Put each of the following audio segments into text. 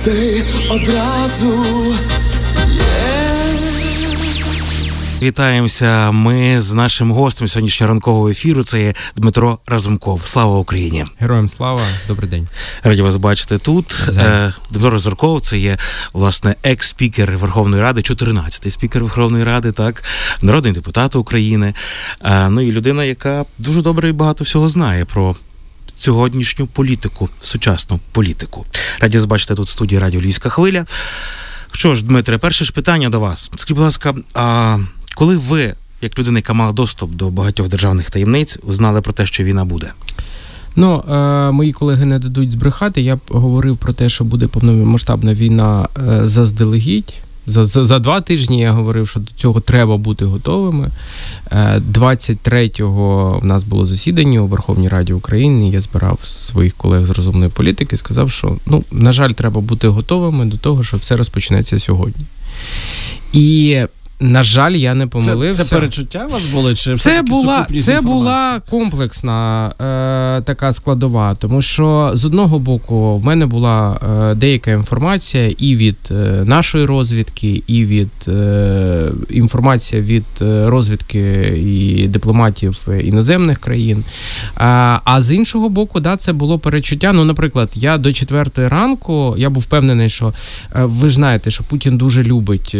все одразу. Вітаємося. Ми з нашим гостем сьогоднішнього ранкового ефіру. Це є Дмитро Разумков. Слава Україні! Героям слава, добрий день. Раді вас бачити тут. Е, Дмитро Разумков це є власне екс-спікер Верховної Ради, 14-й спікер Верховної Ради, так, народний депутат України. Е, ну і людина, яка дуже добре і багато всього знає про. Сьогоднішню політику, сучасну політику. Раді бачити тут в студії Радіо Львівська хвиля. Що ж, Дмитре, перше ж питання до вас. Скажіть, будь ласка, а коли ви, як людина, яка мала доступ до багатьох державних таємниць, знали про те, що війна буде? Ну, е, мої колеги не дадуть збрехати. Я говорив про те, що буде повномасштабна війна е, заздалегідь. За, за за, два тижні я говорив, що до цього треба бути готовими. 23-го в нас було засідання у Верховній Раді України. Я збирав своїх колег з розумної політики і сказав, що ну, на жаль, треба бути готовими до того, що все розпочнеться сьогодні. І на жаль, я не помилився. Це, це перечуття у вас були? Чи це була це була комплексна е, така складова, тому що з одного боку в мене була е, деяка інформація і від е, нашої розвідки, і від е, інформація від е, розвідки і дипломатів іноземних країн. А, а з іншого боку, да, це було перечуття. Ну, наприклад, я до четвертої ранку я був впевнений, що е, ви ж знаєте, що Путін дуже любить.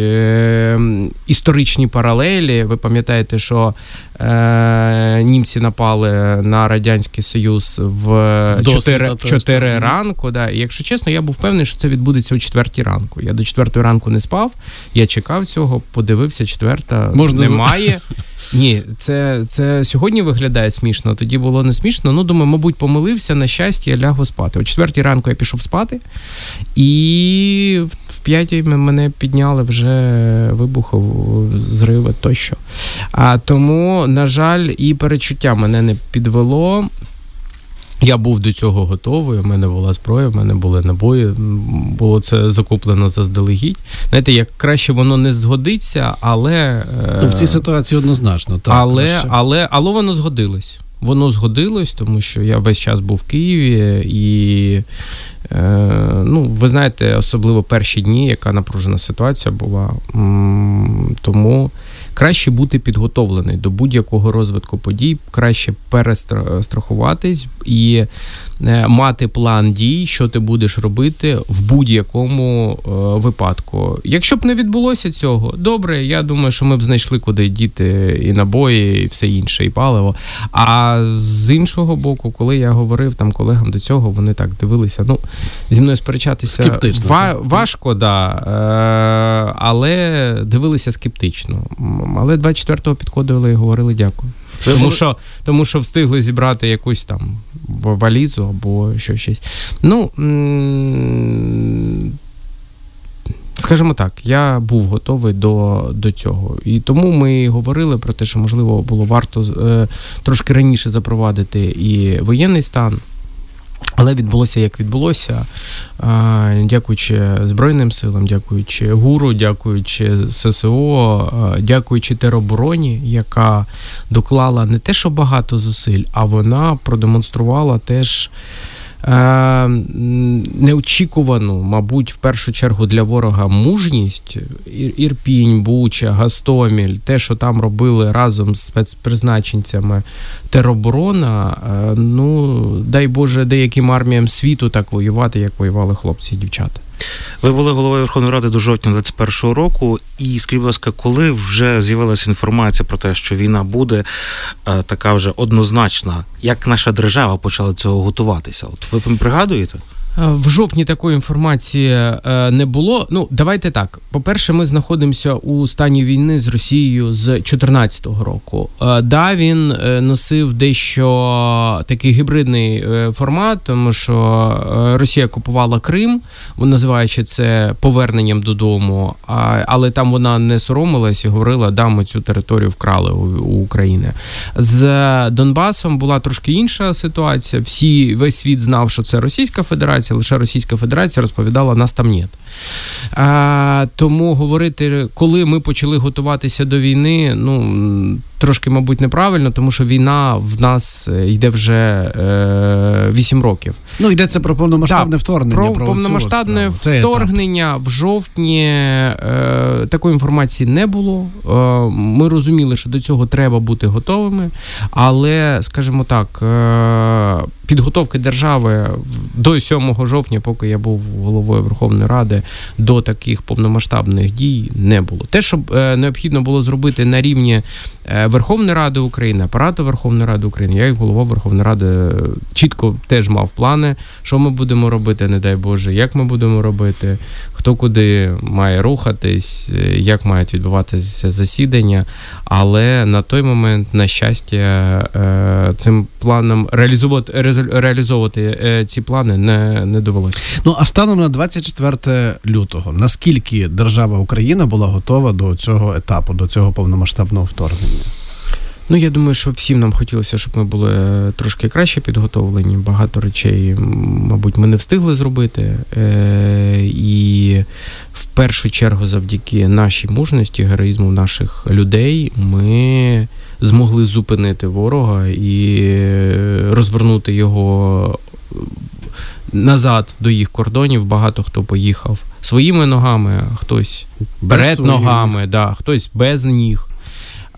Історичні паралелі. Ви пам'ятаєте, що е, німці напали на радянський союз в 4, 4 ранку. Да. І якщо чесно, я був впевнений, що це відбудеться о 4 ранку. Я до 4 ранку не спав. Я чекав цього, подивився, четверта Можна немає. Ні, це це сьогодні виглядає смішно. Тоді було не смішно. Ну, думаю, мабуть, помилився на щастя, лягу спати. О четвертій ранку я пішов спати, і в п'ятій мене підняли вже вибухов, зриви тощо. А тому, на жаль, і перечуття мене не підвело. Я був до цього готовий. У мене була зброя, в мене були набої. Було це закуплено заздалегідь. Знаєте, як краще воно не згодиться, але ну, в цій ситуації однозначно так. Але, краще. але, але воно згодилось. Воно згодилось, тому що я весь час був в Києві і. Е, ну, ви знаєте, особливо перші дні, яка напружена ситуація була. Тому краще бути підготовлений до будь-якого розвитку подій, краще перестрахуватись і мати план дій, що ти будеш робити в будь-якому е, випадку. Якщо б не відбулося цього, добре. Я думаю, що ми б знайшли куди діти і набої, і все інше, і паливо. А з іншого боку, коли я говорив там колегам до цього, вони так дивилися. Ну зі мною сперечатися скептично, ва- важко, да, е- але дивилися скептично. Але 24-го підходили і говорили дякую. Тому що тому що встигли зібрати якусь там валізу або що щось. Ну скажімо так, я був готовий до до цього. І тому ми говорили про те, що можливо було варто е, трошки раніше запровадити і воєнний стан. Але відбулося як відбулося, дякуючи Збройним силам, дякуючи ГУРу, дякуючи ССО, дякуючи теробороні, яка доклала не те, що багато зусиль, а вона продемонструвала теж. Е, неочікувану, мабуть, в першу чергу для ворога мужність. Ірпінь, Буча, Гастоміль, те, що там робили разом з спецпризначенцями тероборона. Е, ну дай Боже, деяким арміям світу так воювати, як воювали хлопці і дівчата. Ви були головою Верховної Ради до жовтня 2021 року, і скажіть, будь ласка, коли вже з'явилася інформація про те, що війна буде е, така вже однозначна, як наша держава почала цього готуватися? От ви пригадуєте? Е, в жовтні такої інформації е, не було. Ну, давайте так. По-перше, ми знаходимося у стані війни з Росією з 2014 року. Е, да, він носив дещо такий гібридний формат, тому що Росія купувала Крим, називаючи це поверненням додому. Але там вона не соромилась і говорила, да, ми цю територію вкрали у України. З Донбасом була трошки інша ситуація. Всі весь світ знав, що це Російська Федерація Федерація, лише Російська Федерація розповідала, нас там нет. А, Тому говорити, коли ми почали готуватися до війни, ну трошки, мабуть, неправильно, тому що війна в нас йде вже е, 8 років. Ну, йдеться про повномасштабне так, вторгнення. Про, про повномасштабне вторгнення в жовтні е, такої інформації не було. Е, ми розуміли, що до цього треба бути готовими, але, скажімо так, е, підготовки держави до 7 жовтня, поки я був головою Верховної Ради, до таких повномасштабних дій не було. Те, що е, необхідно було зробити на рівні е, Верховної Ради України, апарату Верховної Ради України, я як голова Верховної Ради е, чітко теж мав плани, що ми будемо робити, не дай Боже, як ми будемо робити, хто куди має рухатись, як мають відбуватися засідання. Але на той момент, на щастя, цим планом реалізувати реалізовувати е, ці плани не не довелося. Ну а станом на 24 лютого, наскільки держава Україна була готова до цього етапу, до цього повномасштабного вторгнення? Ну, я думаю, що всім нам хотілося, щоб ми були е, трошки краще підготовлені. Багато речей, мабуть, ми не встигли зробити. Е, І в першу чергу, завдяки нашій мужності, героїзму наших людей, ми змогли зупинити ворога і розвернути його назад до їх кордонів. Багато хто поїхав своїми ногами, хтось перед ногами, да, хтось без ніг.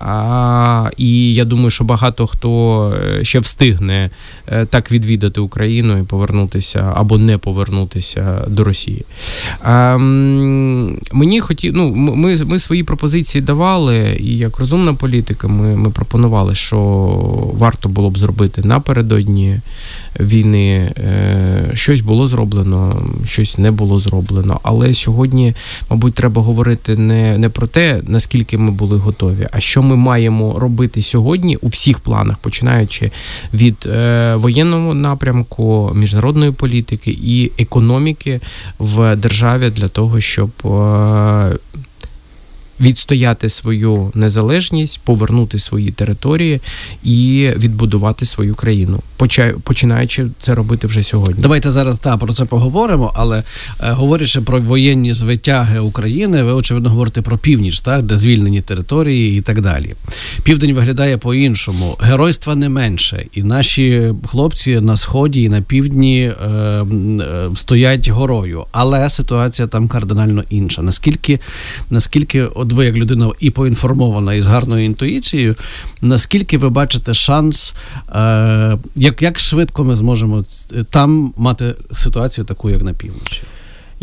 А, І я думаю, що багато хто е, ще встигне е, так відвідати Україну і повернутися або не повернутися до Росії. А, Мені хотів, ну, ми ми свої пропозиції давали, і як розумна політика, ми, ми пропонували, що варто було б зробити напередодні війни. Е, щось було зроблено, щось не було зроблено. Але сьогодні, мабуть, треба говорити не, не про те, наскільки ми були готові, а що ми маємо робити сьогодні у всіх планах, починаючи від е, воєнного напрямку, міжнародної політики і економіки в державі для того, щоб. Відстояти свою незалежність, повернути свої території і відбудувати свою країну, починаючи це робити вже сьогодні. Давайте зараз та про це поговоримо. Але е, говорячи про воєнні звитяги України, ви очевидно говорите про північ, так де звільнені території і так далі. Південь виглядає по-іншому. Геройства не менше, і наші хлопці на сході і на півдні е, е, стоять горою, але ситуація там кардинально інша. Наскільки наскільки от ви як людина і поінформована, і з гарною інтуїцією, наскільки ви бачите шанс, е, як, як швидко ми зможемо там мати ситуацію таку, як на півночі?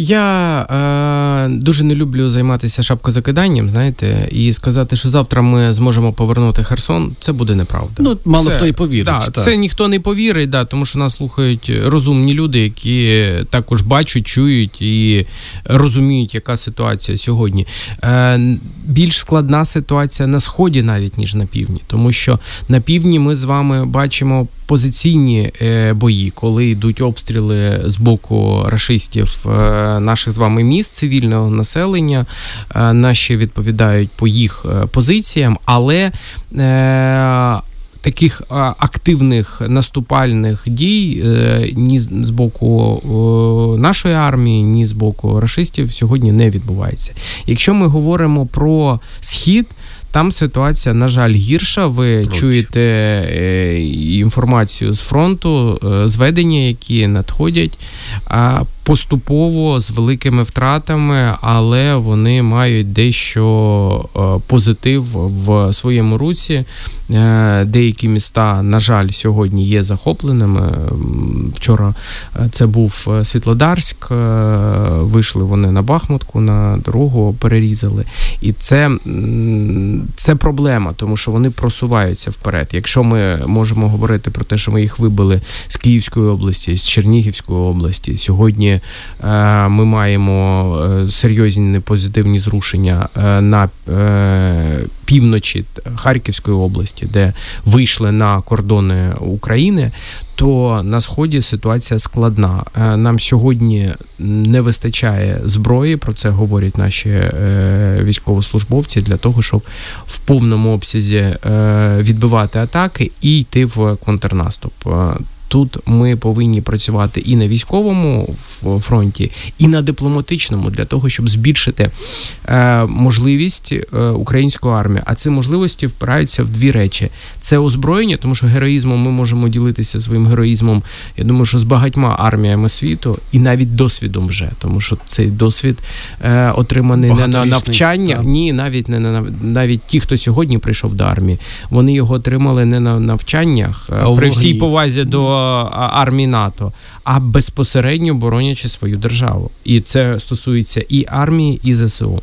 Я е, дуже не люблю займатися шапкозакиданням, знаєте, і сказати, що завтра ми зможемо повернути Херсон, це буде неправда. Ну, мало це, хто і повірить. Да, так. Це ніхто не повірить, да, тому що нас слухають розумні люди, які також бачать, чують і розуміють, яка ситуація сьогодні. Е, Більш складна ситуація на сході, навіть ніж на півдні, тому що на півдні ми з вами бачимо позиційні е, бої, коли йдуть обстріли з боку рашистів е, наших з вами міст цивільного населення, е, наші відповідають по їх позиціям, але Таких активних наступальних дій ні з боку нашої армії, ні з боку рашистів сьогодні не відбувається. Якщо ми говоримо про схід, там ситуація, на жаль, гірша. Ви Проч. чуєте е, інформацію з фронту, е, зведення, які надходять поступово з великими втратами, але вони мають дещо е, позитив в своєму руці. Деякі міста, на жаль, сьогодні є захопленими. Вчора це був Світлодарськ, вийшли вони на Бахмутку, на дорогу перерізали. І це це проблема, тому що вони просуваються вперед. Якщо ми можемо говорити про те, що ми їх вибили з Київської області, з Чернігівської області, сьогодні е, ми маємо е, серйозні позитивні зрушення е, на півночі Харківської області, де вийшли на кордони України, то на сході ситуація складна. Нам сьогодні не вистачає зброї. Про це говорять наші військовослужбовці для того, щоб в повному обсязі відбивати атаки і йти в контрнаступ. Тут ми повинні працювати і на військовому фронті, і на дипломатичному для того, щоб збільшити е, можливість е, української армії. А ці можливості впираються в дві речі: це озброєння, тому що героїзмом ми можемо ділитися своїм героїзмом. Я думаю, що з багатьма арміями світу, і навіть досвідом вже, тому що цей досвід е, отриманий не на навчання, так. ні, навіть не на навіть ті, хто сьогодні прийшов до армії, вони його отримали не на навчаннях а при всій повазі до армії НАТО, а безпосередньо боронячи свою державу. І це стосується і армії, і ЗСУ.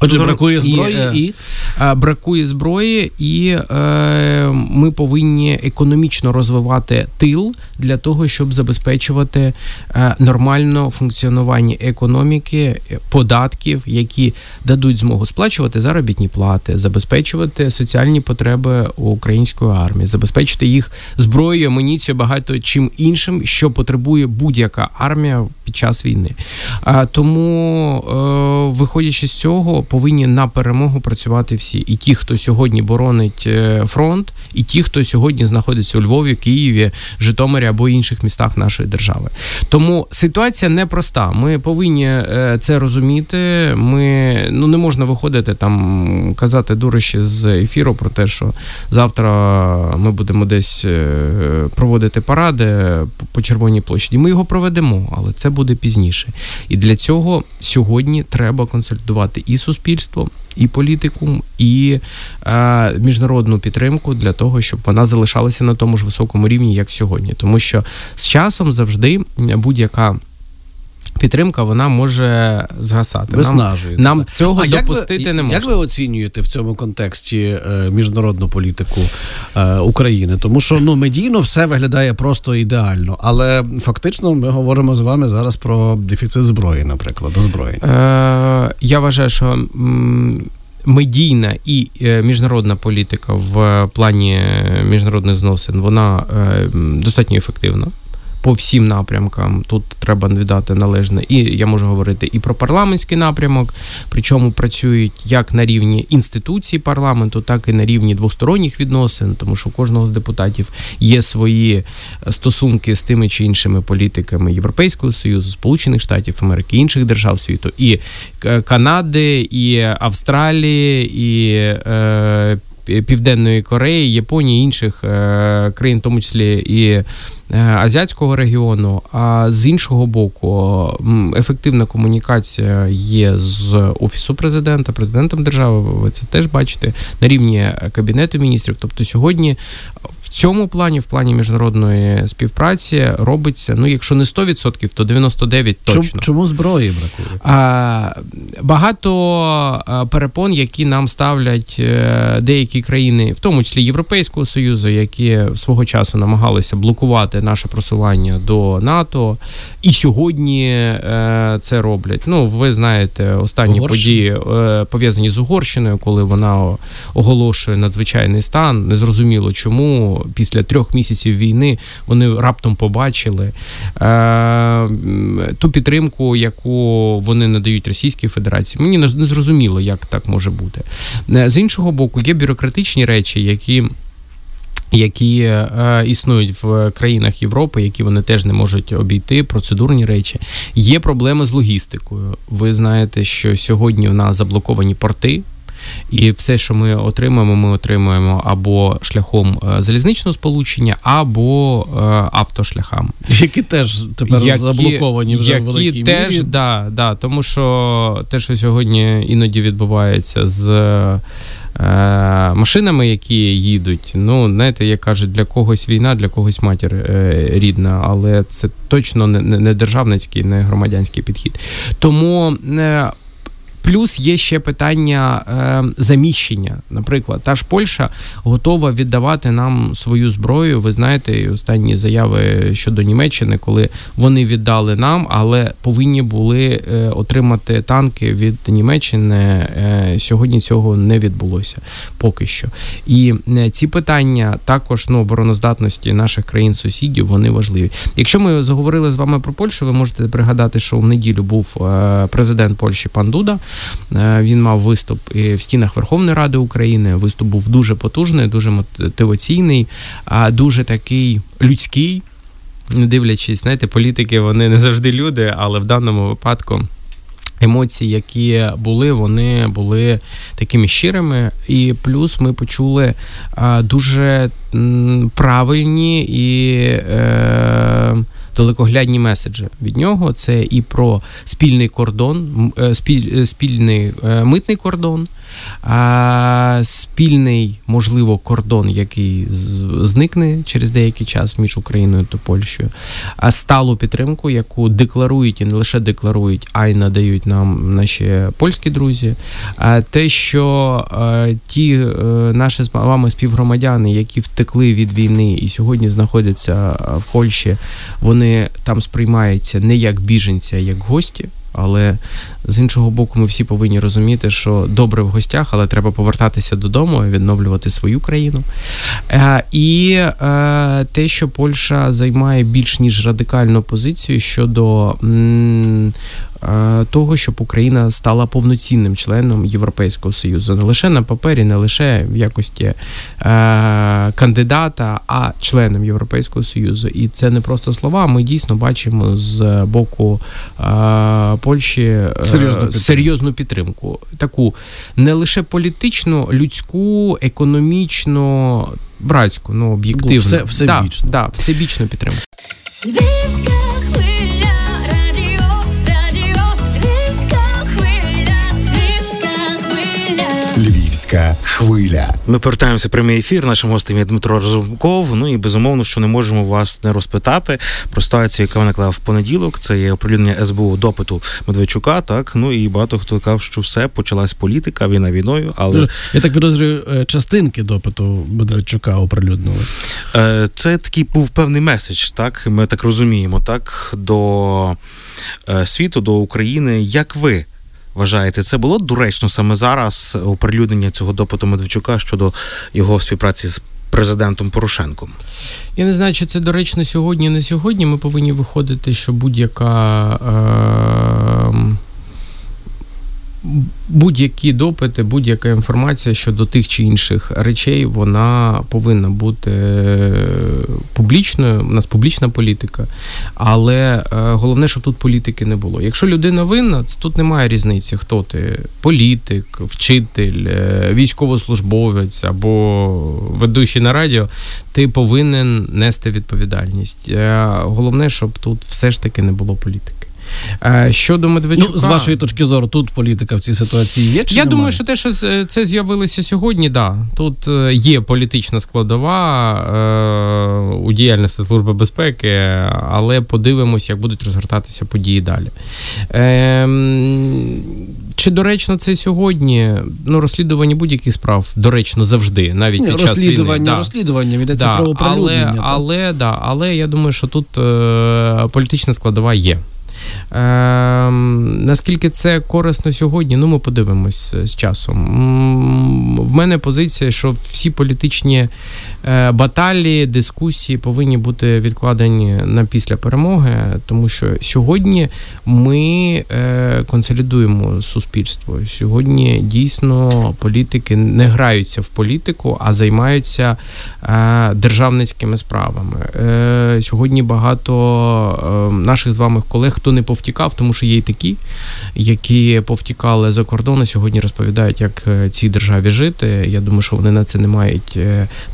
Отже, бракує зброї і, і... Е, бракує зброї, і е, ми повинні економічно розвивати тил для того, щоб забезпечувати е, нормальне функціонування економіки, податків, які дадуть змогу сплачувати заробітні плати, забезпечувати соціальні потреби української армії, забезпечити їх зброєю, амуніцією, багато чим іншим, що потребує будь-яка армія під час війни. А тому, е, виходячи з цього повинні на перемогу працювати всі. І ті, хто сьогодні боронить е, фронт, і ті, хто сьогодні знаходиться у Львові, Києві, Житомирі або інших містах нашої держави. Тому ситуація непроста. Ми повинні е, це розуміти. Ми ну не можна виходити там, казати дурищі з ефіру про те, що завтра ми будемо десь е, проводити паради по Червоній площаді. Ми його проведемо, але це буде пізніше. І для цього сьогодні треба консолідувати і суспільство суспільство, і політикум, і е, міжнародну підтримку для того, щоб вона залишалася на тому ж високому рівні, як сьогодні, тому що з часом завжди будь-яка. Підтримка вона може згасати. Виснажує. Нам, нам цього а допустити як ви, не можна. Як ви оцінюєте в цьому контексті е, міжнародну політику е, України? Тому що ну медійно все виглядає просто ідеально, але фактично ми говоримо з вами зараз про дефіцит зброї, наприклад, озброєння. Е, Я вважаю, що. Медійна і е, міжнародна політика в плані міжнародних зносин вона достатньо ефективна по всім напрямкам. Тут треба віддати належне. І я можу говорити і про парламентський напрямок, причому працюють як на рівні інституцій парламенту, так і на рівні двосторонніх відносин, тому що у кожного з депутатів є свої стосунки з тими чи іншими політиками Європейського союзу, Сполучених Штатів Америки, інших держав світу, і Канади, і Австралії, і е, Південної Кореї, Японії, інших е, країн, в тому числі і Е, азіатського регіону. А з іншого боку, ефективна комунікація є з офісу президента, президентом держави. Ви це теж бачите на рівні кабінету міністрів. Тобто сьогодні в цьому плані, в плані міжнародної співпраці, робиться. Ну, якщо не 100%, то 99% точно. Чому, чому зброї бракує? А, Багато перепон, які нам ставлять е, деякі країни, в тому числі Європейського союзу, які свого часу намагалися блокувати блокувати наше просування до НАТО, і сьогодні е, це роблять. Ну, ви знаєте, останні Угорщина. події е, пов'язані з Угорщиною, коли вона оголошує надзвичайний стан. Незрозуміло чому після трьох місяців війни вони раптом побачили е, ту підтримку, яку вони надають Російській Федерації. Мені не зрозуміло, як так може бути. З іншого боку, є бюрократичні речі, які які е, існують в країнах Європи, які вони теж не можуть обійти, процедурні речі. Є проблеми з логістикою. Ви знаєте, що сьогодні в нас заблоковані порти. І все, що ми отримаємо, ми отримуємо або шляхом е, залізничного сполучення, або е, автошляхами, які теж тепер які, заблоковані вже які в великій теж, мірі. Да, да, тому що те, що сьогодні іноді відбувається з машинами, які їдуть. Ну, знаєте, як кажуть, для когось війна, для когось матір е, рідна, але це точно не, не державницький, не громадянський підхід. Тому. Плюс є ще питання е, заміщення. Наприклад, та ж Польща готова віддавати нам свою зброю. Ви знаєте, останні заяви щодо Німеччини, коли вони віддали нам, але повинні були е, отримати танки від Німеччини. Е, сьогодні цього не відбулося поки що. І е, ці питання також ну, обороноздатності наших країн-сусідів вони важливі. Якщо ми заговорили з вами про Польщу, ви можете пригадати, що в неділю був е, президент Польщі пан Дуда. Е, він мав виступ в стінах Верховної Ради України. Виступ був дуже потужний, дуже мотиваційний, а дуже такий людський. не дивлячись, знаєте, політики вони не завжди люди, але в даному випадку. Емоції, які були, вони були такими щирими, і плюс ми почули дуже правильні і е, далекоглядні меседжі від нього. Це і про спільний кордон, е, спіль, е, спільний е, митний кордон, а, спільний, можливо, кордон, який зникне через деякий час між Україною та Польщею, а сталу підтримку, яку декларують і не лише декларують, а й надають нам наші польські друзі. А те, що ті наші з вами співгромадяни, які втекли від війни і сьогодні знаходяться в Польщі, вони там сприймаються не як біженці, а як гості. Але з іншого боку, ми всі повинні розуміти, що добре в гостях, але треба повертатися додому, відновлювати свою країну. Е, і е, те, що Польща займає більш ніж радикальну позицію щодо того, щоб Україна стала повноцінним членом Європейського Союзу, не лише на папері, не лише в якості е, кандидата, а членом Європейського Союзу. І це не просто слова. Ми дійсно бачимо з боку е, Польщі е, серйозну підтримку. серйозну підтримку, таку не лише політичну, людську, економічну, братську, ну об'єктивну. Все, всебічну. Да, да, всебічну підтримку. Львівська хвиля. Ми повертаємося в прямий ефір. Нашим гостем є Дмитро Разумков. Ну і безумовно, що не можемо вас не розпитати про ситуацію, яка виникла в понеділок. Це є оприлюднення СБУ допиту Медведчука. Так ну і багато хто казав, що все почалась політика, війна війною. Але я так підозрюю, е, частинки допиту Медведчука оприлюднили. Е, це такий був певний меседж. Так ми так розуміємо, так до е, світу, до України. Як ви? Вважаєте, це було доречно саме зараз оприлюднення цього допиту Медведчука щодо його співпраці з президентом Порошенком? Я не знаю, чи це доречно сьогодні, не сьогодні. Ми повинні виходити, що будь-яка. Е- будь-які допити, будь-яка інформація щодо тих чи інших речей, вона повинна бути публічною. У нас публічна політика, але е, головне, щоб тут політики не було. Якщо людина винна, тут немає різниці, хто ти політик, вчитель, е, військовослужбовець або ведучий на радіо. Ти повинен нести відповідальність. Е, головне, щоб тут все ж таки не було політики. Е, щодо Медведчука... Ну, з вашої точки зору, тут політика в цій ситуації є? чи Я немає? думаю, що те, що це з'явилося сьогодні, да. Тут е, є політична складова е, у діяльності Служби безпеки, але подивимось, як будуть розгортатися події далі. Ем, чи доречно це сьогодні? Ну, розслідування будь-яких справ доречно завжди, навіть Ні, під час розслідування, війни. Да. розслідування йдеться да. про оприлюднення. Але, але, да, але я думаю, що тут е, політична складова є. Е, Наскільки це корисно сьогодні? Ну, ми подивимось з часом. В мене позиція, що всі політичні Е, баталії, дискусії повинні бути відкладені на після перемоги, тому що сьогодні ми е, консолідуємо суспільство. Сьогодні дійсно політики не граються в політику, а займаються е, державницькими справами. Сьогодні багато наших з вами колег, хто не повтікав, тому що є й такі, які повтікали за кордони, сьогодні розповідають, як цій державі жити. Я думаю, що вони на це не мають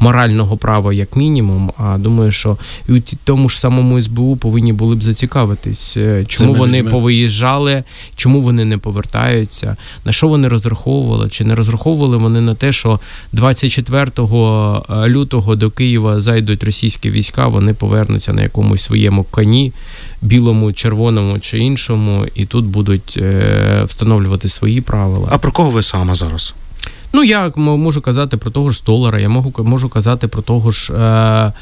морального права, як мінімум. А думаю, що і у тому ж самому СБУ повинні були б зацікавитись, е, чому вони людьми. повиїжджали, чому вони не повертаються, на що вони розраховували, чи не розраховували вони на те, що 24 е, лютого до Києва зайдуть російські війська, вони повернуться на якомусь своєму коні. Білому, червоному чи іншому, і тут будуть е, встановлювати свої правила. А про кого ви саме зараз? Ну, я можу казати про того ж Столара, я можу можу казати про того ж е,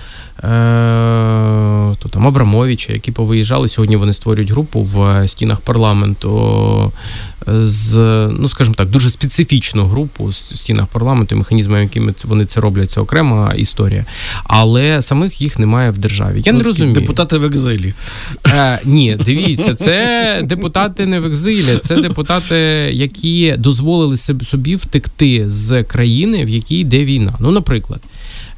то там Абрамовича, які повиїжджали. Сьогодні вони створюють групу в стінах парламенту з, ну скажімо так, дуже специфічну групу в стінах парламенту, механізми, якими вони це роблять, це окрема історія. Але самих їх немає в державі. Я не розумію. Депутати в екзилі. Е, Ні, дивіться, це депутати не в екзилі, це депутати, які дозволили собі втекти з країни, в якій йде війна. Ну, наприклад.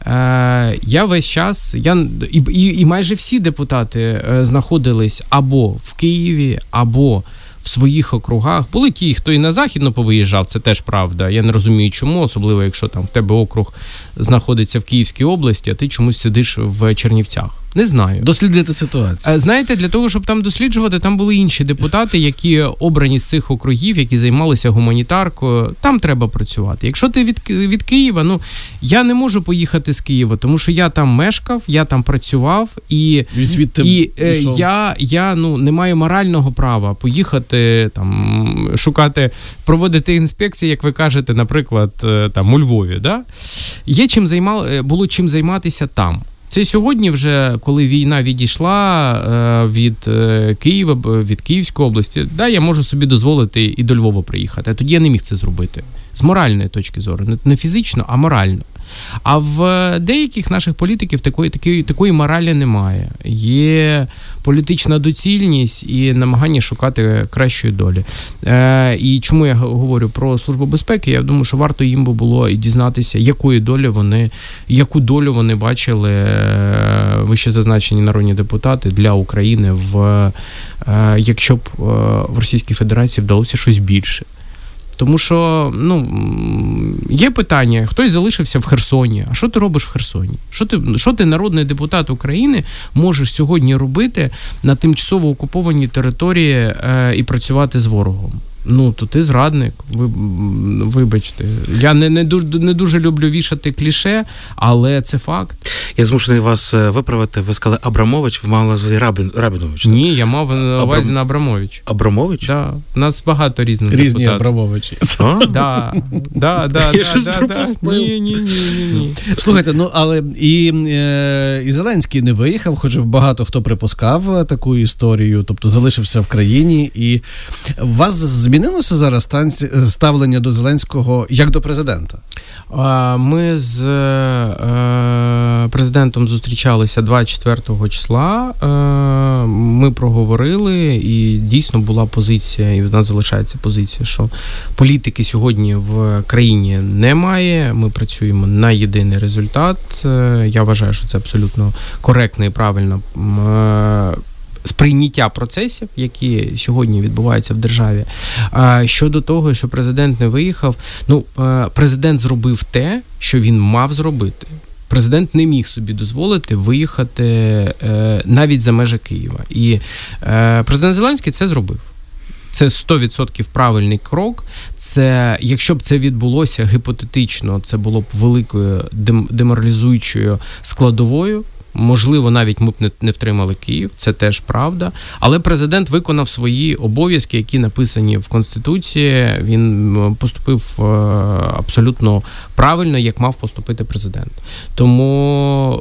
Е, Я весь час я і, і, і майже всі депутати е, знаходились або в Києві, або в своїх округах. Були ті, хто і на західно повиїжджав, це теж правда. Я не розумію, чому, особливо якщо там в тебе округ знаходиться в Київській області, а ти чомусь сидиш в Чернівцях. Не знаю. Дослідити ситуацію. Е, знаєте, для того, щоб там досліджувати, там були інші депутати, які обрані з цих округів, які займалися гуманітаркою. Там треба працювати. Якщо ти від від Києва, ну я не можу поїхати з Києва, тому що я там мешкав, я там працював, і і е, я я ну не маю морального права поїхати там шукати, проводити інспекції, як ви кажете, наприклад, е, там у Львові. Да? Є чим займав, е, було чим займатися там. Це сьогодні, вже коли війна відійшла е, від е, Києва, від Київської області, да, я можу собі дозволити і до Львова приїхати. А тоді я не міг це зробити з моральної точки зору, не фізично, а морально. А в деяких наших політиків такої такої, такої моралі немає. Є політична доцільність і намагання шукати кращої долі. Е, І чому я говорю про службу безпеки? Я думаю, що варто їм би було і дізнатися, якої долі вони, яку долю вони бачили е, вище зазначені народні депутати для України, в е, якщо б е, в Російській Федерації вдалося щось більше. Тому що ну, є питання: хтось залишився в Херсоні. А що ти робиш в Херсоні? Що ти що ти, народний депутат України, можеш сьогодні робити на тимчасово окупованій території е, і працювати з ворогом? Ну, то ти зрадник, ви вибачте. Я не не, дуже не дуже люблю вішати кліше, але це факт. Я змушений вас е, виправити. Ви сказали Абрамович, ви мали назвати Рабін, Рабінович. Так? Ні, я мав на увазі Абрам... на Абрамович. Абрамович? Да. У нас багато різних Різні депутатів. Абрамовичі. Да, да, да, Я щось пропустив. Ні, ні, ні, ні. Слухайте, ну але і е, і Зеленський не виїхав, хоч багато хто припускав таку історію, тобто залишився в країні. І вас змінилося зараз ставлення до Зеленського як до президента? Ми з е, президентом зустрічалися 24 числа. Е, ми проговорили, і дійсно була позиція, і в нас залишається позиція, що політики сьогодні в країні немає. Ми працюємо на єдиний результат. Е, я вважаю, що це абсолютно коректно і правильно сприйняття процесів, які сьогодні відбуваються в державі. Щодо того, що президент не виїхав, ну президент зробив те, що він мав зробити. Президент не міг собі дозволити виїхати е, навіть за межі Києва, і е, президент Зеленський це зробив. Це 100% правильний крок. Це якщо б це відбулося гіпотетично, це було б великою деморалізуючою складовою Можливо, навіть ми б не, не втримали Київ, це теж правда. Але президент виконав свої обов'язки, які написані в конституції. Він поступив е, абсолютно правильно, як мав поступити президент. Тому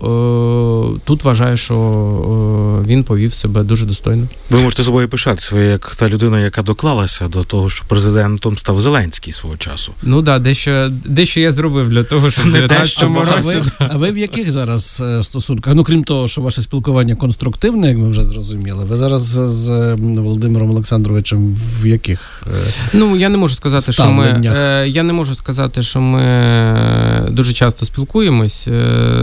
е, тут вважаю, що е, він повів себе дуже достойно. Ви можете собою пишатися, ви як та людина, яка доклалася до того, що президентом став Зеленський свого часу. Ну да, дещо дещо я зробив для того, щоб не те, що а ви, а ви в яких зараз е, стосунках? Ну крім того, що ваше спілкування конструктивне, як ми вже зрозуміли, ви зараз з Володимиром Олександровичем в яких ну я не можу сказати, що ми я не можу сказати, що ми дуже часто спілкуємось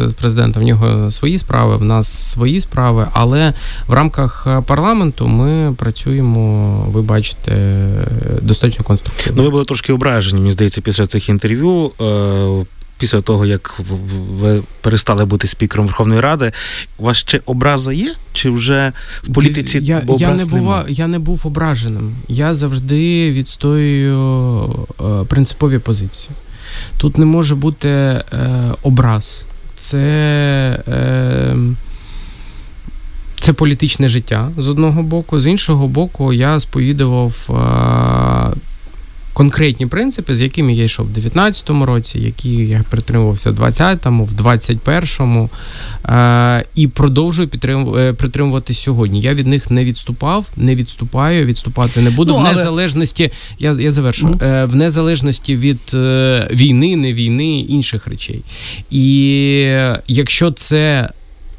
з президентом. В нього свої справи, в нас свої справи, але в рамках парламенту ми працюємо, ви бачите, достатньо конструктивно. Ну, ви були трошки ображені, мені здається, після цих інтерв'ю після того, як ви перестали бути спікером Верховної Ради, у вас ще образа є? Чи вже в політиці я, образ я не бува, я не був ображеним. Я завжди відстоюю е, принципові позиції. Тут не може бути е, образ. Це. Е, це політичне життя з одного боку, з іншого боку, я сповідував е, конкретні принципи, з якими я йшов в 19-му році, які я притримувався в 20-му, в 21-му е, і продовжую е, притримувати сьогодні. Я від них не відступав, не відступаю, відступати не буду. Ну, але... В незалежності, я я завершу, mm е, в незалежності від е, війни, не війни, інших речей. І якщо це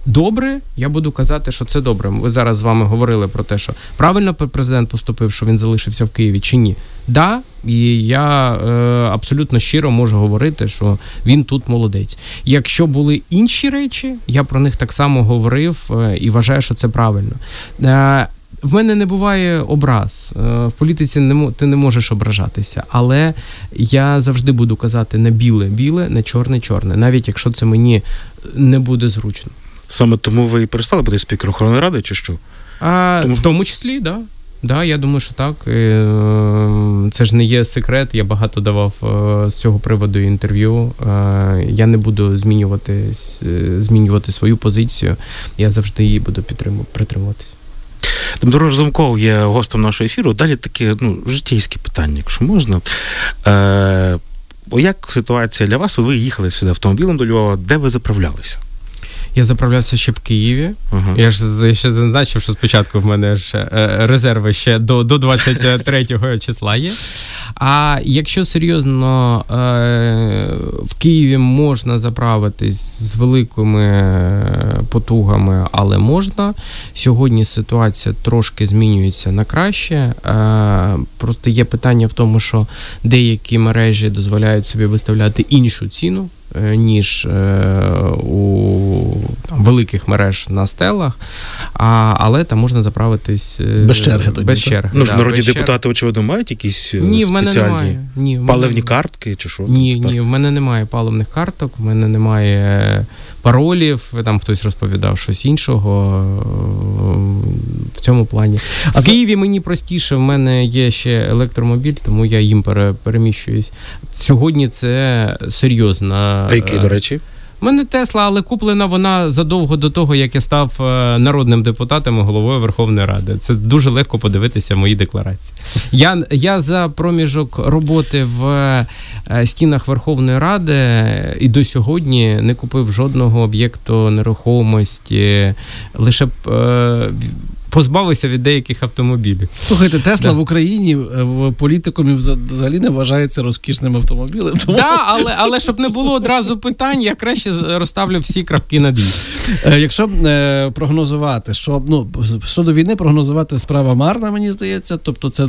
добре, я буду казати, що це добре. Ви зараз з вами говорили про те, що правильно президент поступив, що він залишився в Києві чи ні. Да, і я е, абсолютно щиро можу говорити, що він тут молодець. Якщо були інші речі, я про них так само говорив е, і вважаю, що це правильно. Е, в мене не буває образ. Е, в політиці не ти не можеш ображатися, але я завжди буду казати на біле, біле, на чорне, чорне, навіть якщо це мені не буде зручно. Саме тому ви і перестали бути спікером охорони ради, чи що? А, тому... В тому числі, так. Да. Да, я думаю, що так. Е, це ж не є секрет. Я багато давав е, з цього приводу інтерв'ю. Я не буду змінювати змінювати свою позицію. Я завжди її буду притримуватись. Дмитро Разумков є гостем нашого ефіру. Далі таке ну, життєйське питання, якщо можна. Е, Як ситуація для вас? Ви їхали сюди автомобілем до Львова, де ви заправлялися? Я заправлявся ще в Києві. Uh-huh. Я ж ще зазначив, що спочатку в мене ж е, резерви ще до до 23 числа є. А якщо серйозно е, в Києві можна заправитись з великими потугами, але можна. Сьогодні ситуація трошки змінюється на краще. Е, просто є питання в тому, що деякі мережі дозволяють собі виставляти іншу ціну. Е, ніж е, у там, великих мереж на стелах, а, але там можна заправитись е, без черги. Тоді, без черги. Ну ж да, народні депутати, очевидно, мають якісь ні, в мене немає. Ні, в паливні картки чи що? Ні, ні, в мене немає паливних карток, в мене немає паролів, там хтось розповідав щось іншого в цьому плані. А в Києві мені простіше, в мене є ще електромобіль, тому я їм переміщуюсь. Сьогодні це серйозна. А який, до речі? У мене Тесла, але куплена вона задовго до того, як я став е, народним депутатом і головою Верховної Ради. Це дуже легко подивитися в моїй декларації. Я я за проміжок роботи в е, стінах Верховної Ради і до сьогодні не купив жодного об'єкту нерухомості. Лише позбавився від деяких автомобілів. Слухайте, Тесла да. в Україні е, в політикумі взагалі не вважається розкішним автомобілем. Тому... Да, але але щоб не було одразу питань, я краще розставлю всі крапки на «і». Е, якщо е, прогнозувати, що ну щодо війни прогнозувати справа марна, мені здається, тобто це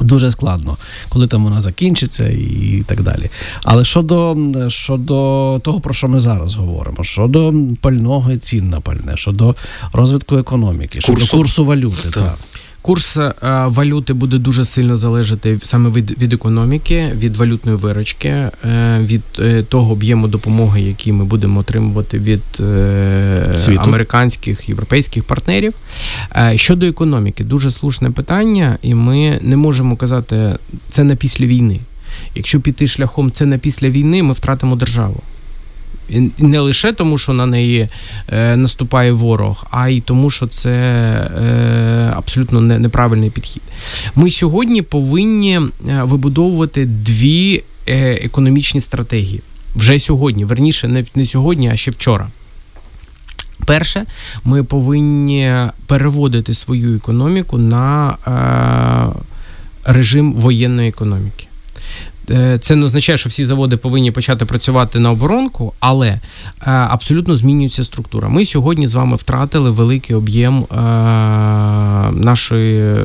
Дуже складно, коли там вона закінчиться і так далі. Але щодо щодо того, про що ми зараз говоримо, щодо пального і цін на пальне, щодо розвитку економіки, щодо курсу, курсу валюти, так. так. Курс е, валюти буде дуже сильно залежати саме від від економіки, від валютної виручки, е, від е, того об'єму допомоги, який ми будемо отримувати від Світу. американських європейських партнерів. Щодо економіки, дуже слушне питання, і ми не можемо казати це на після війни. Якщо піти шляхом це на після війни, ми втратимо державу. І не лише тому, що на неї е, наступає ворог, а й тому, що це е, абсолютно не, неправильний підхід. Ми сьогодні повинні е, вибудовувати дві е, економічні стратегії вже сьогодні. Верніше, не, не сьогодні, а ще вчора. Перше, ми повинні переводити свою економіку на е, режим воєнної економіки. Е, це не означає, що всі заводи повинні почати працювати на оборонку, але е, абсолютно змінюється структура. Ми сьогодні з вами втратили великий об'єм е, нашої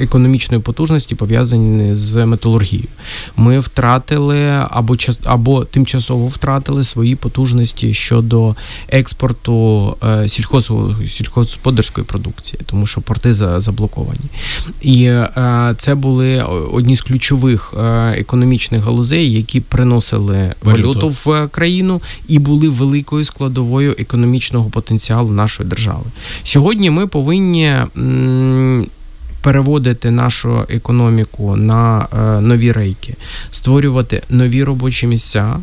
економічної потужності, пов'язані з металургією. Ми втратили або або тимчасово втратили свої потужності щодо експорту сільхозгосподарської продукції, тому що порти заблоковані. І це були одні з ключових економічних галузей, які приносили валюту, валюту в країну і були великою складовою економічного потенціалу нашої держави. Сьогодні ми повинні. Переводити нашу економіку на е, нові рейки, створювати нові робочі місця,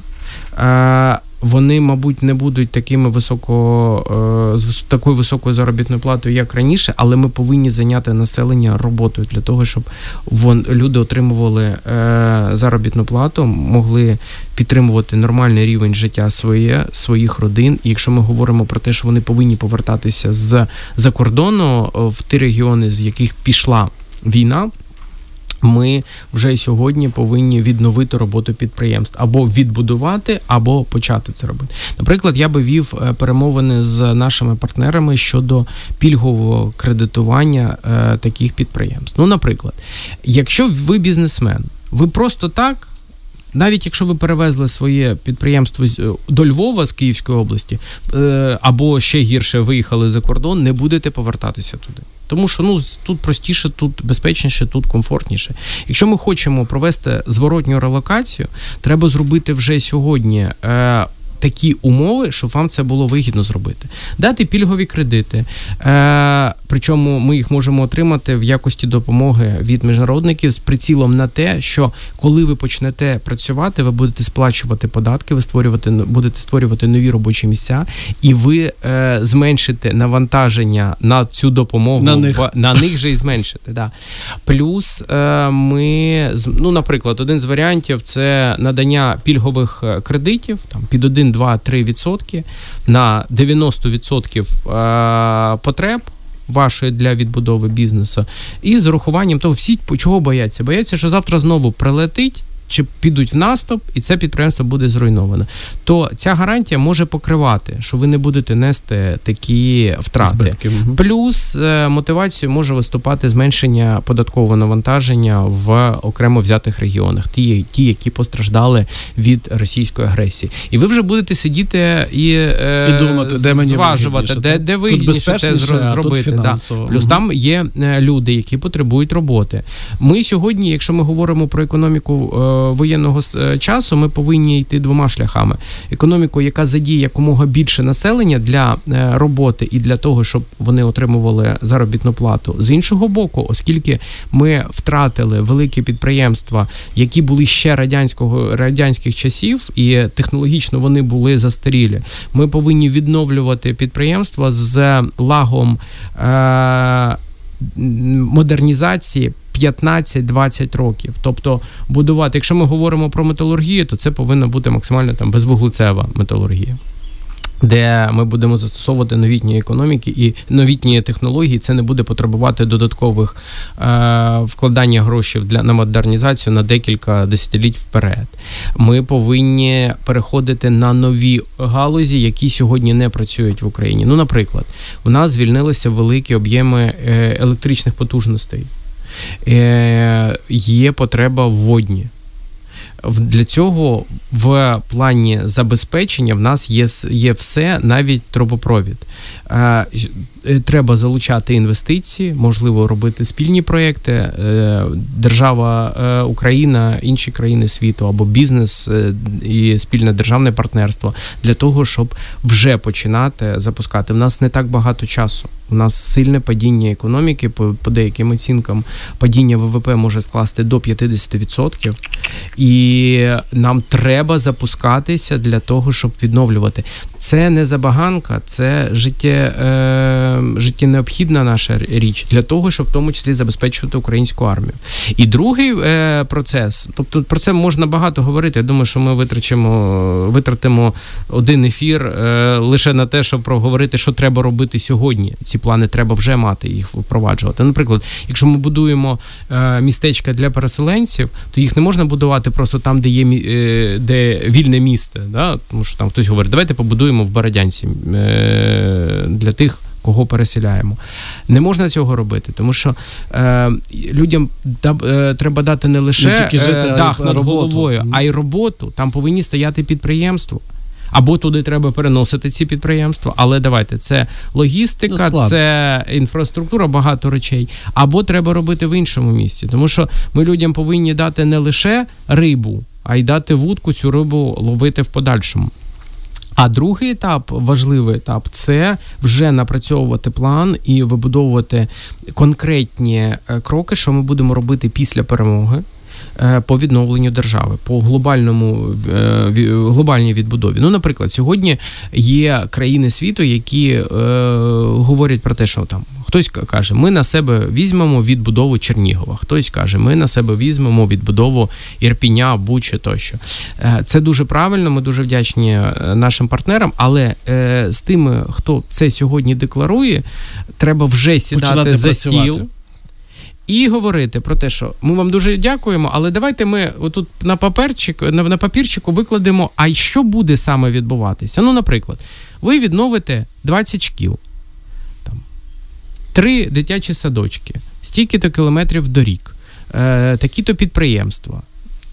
е, вони, мабуть, не будуть такими високо е, з такою високою заробітною платою, як раніше, але ми повинні зайняти населення роботою для того, щоб вон люди отримували е, заробітну плату, могли підтримувати нормальний рівень життя своє, своїх родин. І якщо ми говоримо про те, що вони повинні повертатися з за кордону в ті регіони, з яких пішла війна. Ми вже сьогодні повинні відновити роботу підприємств або відбудувати, або почати це робити. Наприклад, я би вів е, перемовини з нашими партнерами щодо пільгового кредитування е, таких підприємств. Ну, наприклад, якщо ви бізнесмен, ви просто так. Навіть якщо ви перевезли своє підприємство е, до Львова з Київської області, або ще гірше виїхали за кордон, не будете повертатися туди. Тому що ну тут простіше, тут безпечніше, тут комфортніше. Якщо ми хочемо провести зворотню релокацію, треба зробити вже сьогодні. Е, Такі умови, щоб вам це було вигідно зробити, дати пільгові кредити. Е, Причому ми їх можемо отримати в якості допомоги від міжнародників з прицілом на те, що коли ви почнете працювати, ви будете сплачувати податки, ви створювати будете створювати нові робочі місця, і ви е, зменшите навантаження на цю допомогу на них, на них же і зменшите. Да. Плюс е, ми ну, наприклад, один з варіантів це надання пільгових е, кредитів там під 1, 2, 3 відсотки на 90% е, потреб вашої для відбудови бізнесу, і з урахуванням того, всі чого бояться? Бояться, що завтра знову прилетить чи підуть в наступ, і це підприємство буде зруйновано. То ця гарантія може покривати, що ви не будете нести такі втрати. Збитки. Плюс е, мотивацією може виступати зменшення податкового навантаження в окремо взятих регіонах, ті, ті, які постраждали від російської агресії. І ви вже будете сидіти і, е, і думати, де мені зважувати, де де вигідніше те зробити. Да. Плюс там є е, люди, які потребують роботи. Ми сьогодні, якщо ми говоримо про економіку. Воєнного е, часу ми повинні йти двома шляхами: економіку, яка задіє якомога більше населення для е, роботи і для того, щоб вони отримували заробітну плату. З іншого боку, оскільки ми втратили великі підприємства, які були ще радянського радянських часів, і технологічно вони були застарілі. Ми повинні відновлювати підприємства з лагом. Е- Модернізації 15-20 років. Тобто будувати, якщо ми говоримо про металургію, то це повинна бути максимально там безвуглецева металургія. Де ми будемо застосовувати новітні економіки і новітні технології, це не буде потребувати додаткових е, вкладання грошей для на модернізацію на декілька десятиліть вперед. Ми повинні переходити на нові галузі, які сьогодні не працюють в Україні. Ну, наприклад, в нас звільнилися великі об'єми е, електричних потужностей. Е, є потреба в водні. Для цього в плані забезпечення в нас є є все, навіть трубопровід. Е, треба залучати інвестиції, можливо, робити спільні проекти. Е, держава е, Україна, інші країни світу або бізнес і спільне державне партнерство для того, щоб вже починати запускати. У нас не так багато часу. У нас сильне падіння економіки, по, по деяким оцінкам падіння ВВП може скласти до 50%. І нам треба запускатися для того, щоб відновлювати. Це не забаганка, це життя. Е, життєнеобхідна наша річ для того, щоб в тому числі забезпечувати українську армію. І другий е, процес, тобто про це можна багато говорити. Я думаю, що ми витрачимо, витратимо один ефір е, лише на те, щоб проговорити, що треба робити сьогодні. Ці плани треба вже мати їх впроваджувати. Наприклад, якщо ми будуємо е, містечка для переселенців, то їх не можна будувати просто там, де є де вільне місце. Да? Тому що там хтось говорить, давайте побудуємо в Бородянці е, для тих кого переселяємо. Не можна цього робити, тому що е, людям е, треба дати не лише не жити, дах над роботу. головою, а й роботу. Там повинні стояти підприємства. Або туди треба переносити ці підприємства, але давайте це логістика, ну, це інфраструктура, багато речей. Або треба робити в іншому місці, тому що ми людям повинні дати не лише рибу, а й дати вудку цю рибу ловити в подальшому. А другий етап, важливий етап, це вже напрацьовувати план і вибудовувати конкретні е, кроки, що ми будемо робити після перемоги. Е, по відновленню держави, по глобальному е, глобальній відбудові. Ну, наприклад, сьогодні є країни світу, які е, говорять про те, що там хтось каже, ми на себе візьмемо відбудову Чернігова, хтось каже, ми на себе візьмемо відбудову Ірпіня, Бучі тощо. Це дуже правильно. Ми дуже вдячні нашим партнерам, але з тими, хто це сьогодні декларує, треба вже сідати Починати за працювати. стіл і говорити про те, що ми вам дуже дякуємо, але давайте ми отут на паперчик, на, на папірчику викладемо, а що буде саме відбуватися. Ну, наприклад, ви відновите 20 шкіл, там, 3 дитячі садочки, стільки-то кілометрів доріг, е, такі-то підприємства.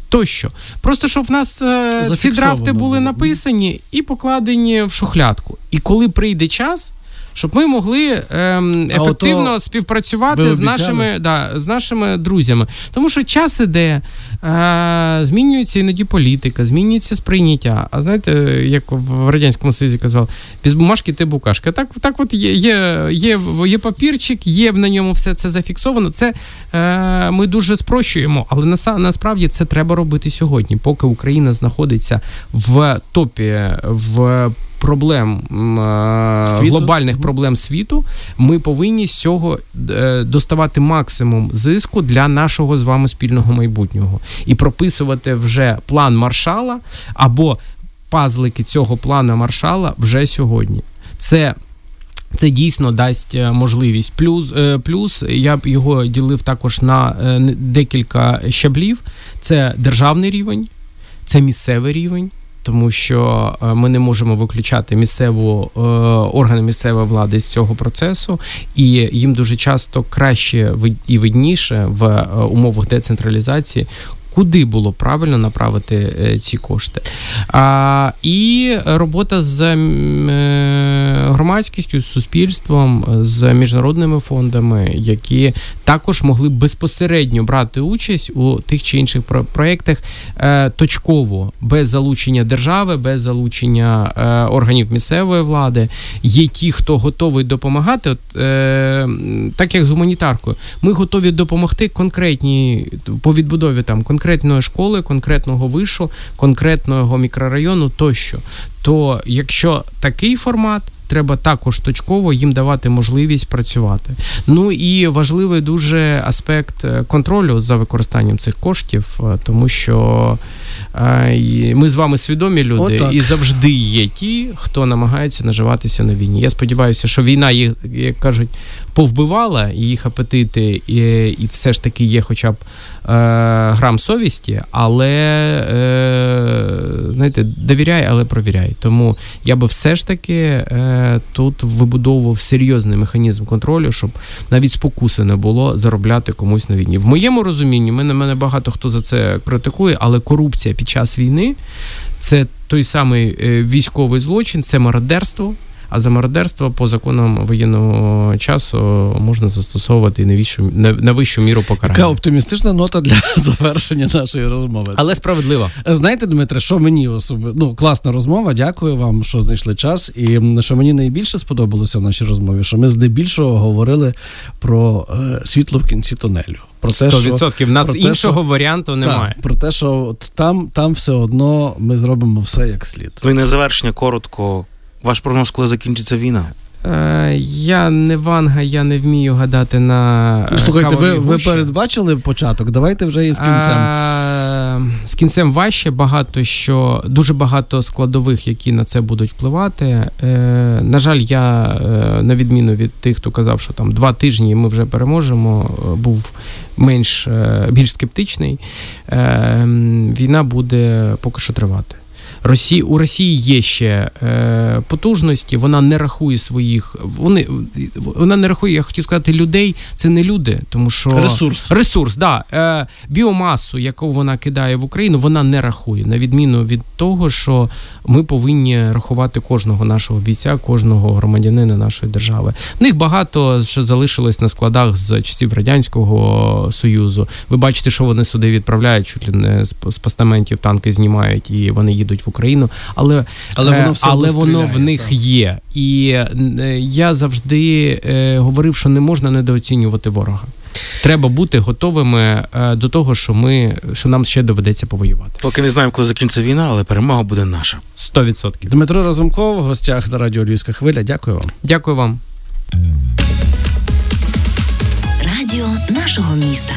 Тощо. Просто щоб в нас е, ці драфти були написані і покладені в шухлядку. І коли прийде час, щоб ми могли ем, ефективно співпрацювати з нашими да, з нашими друзями. Тому що час іде, е, змінюється іноді політика, змінюється сприйняття. А знаєте, як в Радянському Союзі казав, без бумажки ти букашка. Так так от є є, є, є папірчик, є на ньому все це зафіксовано. Це е, ми дуже спрощуємо, але на, насправді це треба робити сьогодні, поки Україна знаходиться в топі в проблем світу? глобальних проблем світу, ми повинні з цього е, доставати максимум зиску для нашого з вами спільного майбутнього і прописувати вже план маршала або пазлики цього плану маршала вже сьогодні. Це це дійсно дасть е, можливість. Плюс е, плюс я б його ділив також на декілька щаблів: це державний рівень, це місцевий рівень тому що е, ми не можемо виключати місцеву е, органи місцевої влади з цього процесу, і їм дуже часто краще і видніше в е, умовах децентралізації. Куди було правильно направити ці кошти? А, І робота з громадськістю, з суспільством, з міжнародними фондами, які також могли безпосередньо брати участь у тих чи інших проєктах е, точково, без залучення держави, без залучення е, органів місцевої влади. Є ті, хто готовий допомагати, От, е, так як з гуманітаркою, ми готові допомогти конкретній по відбудові там конкретної школи, конкретного вишу, конкретного мікрорайону тощо. То якщо такий формат треба також точково їм давати можливість працювати. Ну і важливий дуже аспект е, контролю за використанням цих коштів, е, тому що е, ми з вами свідомі люди, О, і завжди є ті, хто намагається наживатися на війні. Я сподіваюся, що війна їх, як кажуть, повбивала їх апетити, і і все ж таки є, хоча б е, грам совісті, але е, знаєте, довіряй, але провіряй. Тому я би все ж таки е, тут вибудовував серйозний механізм контролю, щоб навіть спокуси не було заробляти комусь на війні. В моєму розумінні мене мене багато хто за це критикує, але корупція під час війни це той самий е, військовий злочин, це мародерство. А за мародерство по законам воєнного часу можна застосовувати і найвищу, найвищу міру покарання. Яка оптимістична нота для завершення нашої розмови. Але справедливо. Знаєте, Дмитре, що мені особливо ну, класна розмова. Дякую вам, що знайшли час. І що мені найбільше сподобалося в нашій розмові, що ми здебільшого говорили про е, світло в кінці тунелю. Про те, 100%. Що, в нас про іншого те, що, варіанту немає. Так, Про те, що от там, там все одно ми зробимо все як слід. Ну і на завершення коротко. Ваш прогноз, коли закінчиться війна? Е, я не ванга, я не вмію гадати на. Е, слухайте, ви ви передбачили початок? Давайте вже і з кінцем. А, з кінцем важче багато що дуже багато складових, які на це будуть впливати. Е, На жаль, я е, на відміну від тих, хто казав, що там два тижні ми вже переможемо, був менш більш скептичний. Е, Війна буде поки що тривати. Росії у Росії є ще е, потужності. Вона не рахує своїх. Вони вона не рахує, я хотів сказати, людей. Це не люди, тому що ресурс, ресурс, да е, біомасу, яку вона кидає в Україну, вона не рахує на відміну від того, що ми повинні рахувати кожного нашого бійця, кожного громадянина нашої держави. В них багато ще залишилось на складах з часів радянського союзу. Ви бачите, що вони сюди відправляють, чуть ли не з постаментів танки знімають і вони їдуть в Україну, але але воно все але воно в них так. є. І е, я завжди е, говорив, що не можна недооцінювати ворога. Треба бути готовими е, до того, що ми що нам ще доведеться повоювати. Поки не знаємо, коли закінчиться війна, але перемога буде наша. 100%. Дмитро Разумков, в гостях на радіо Львівська хвиля. Дякую вам. Дякую вам. Радіо нашого міста.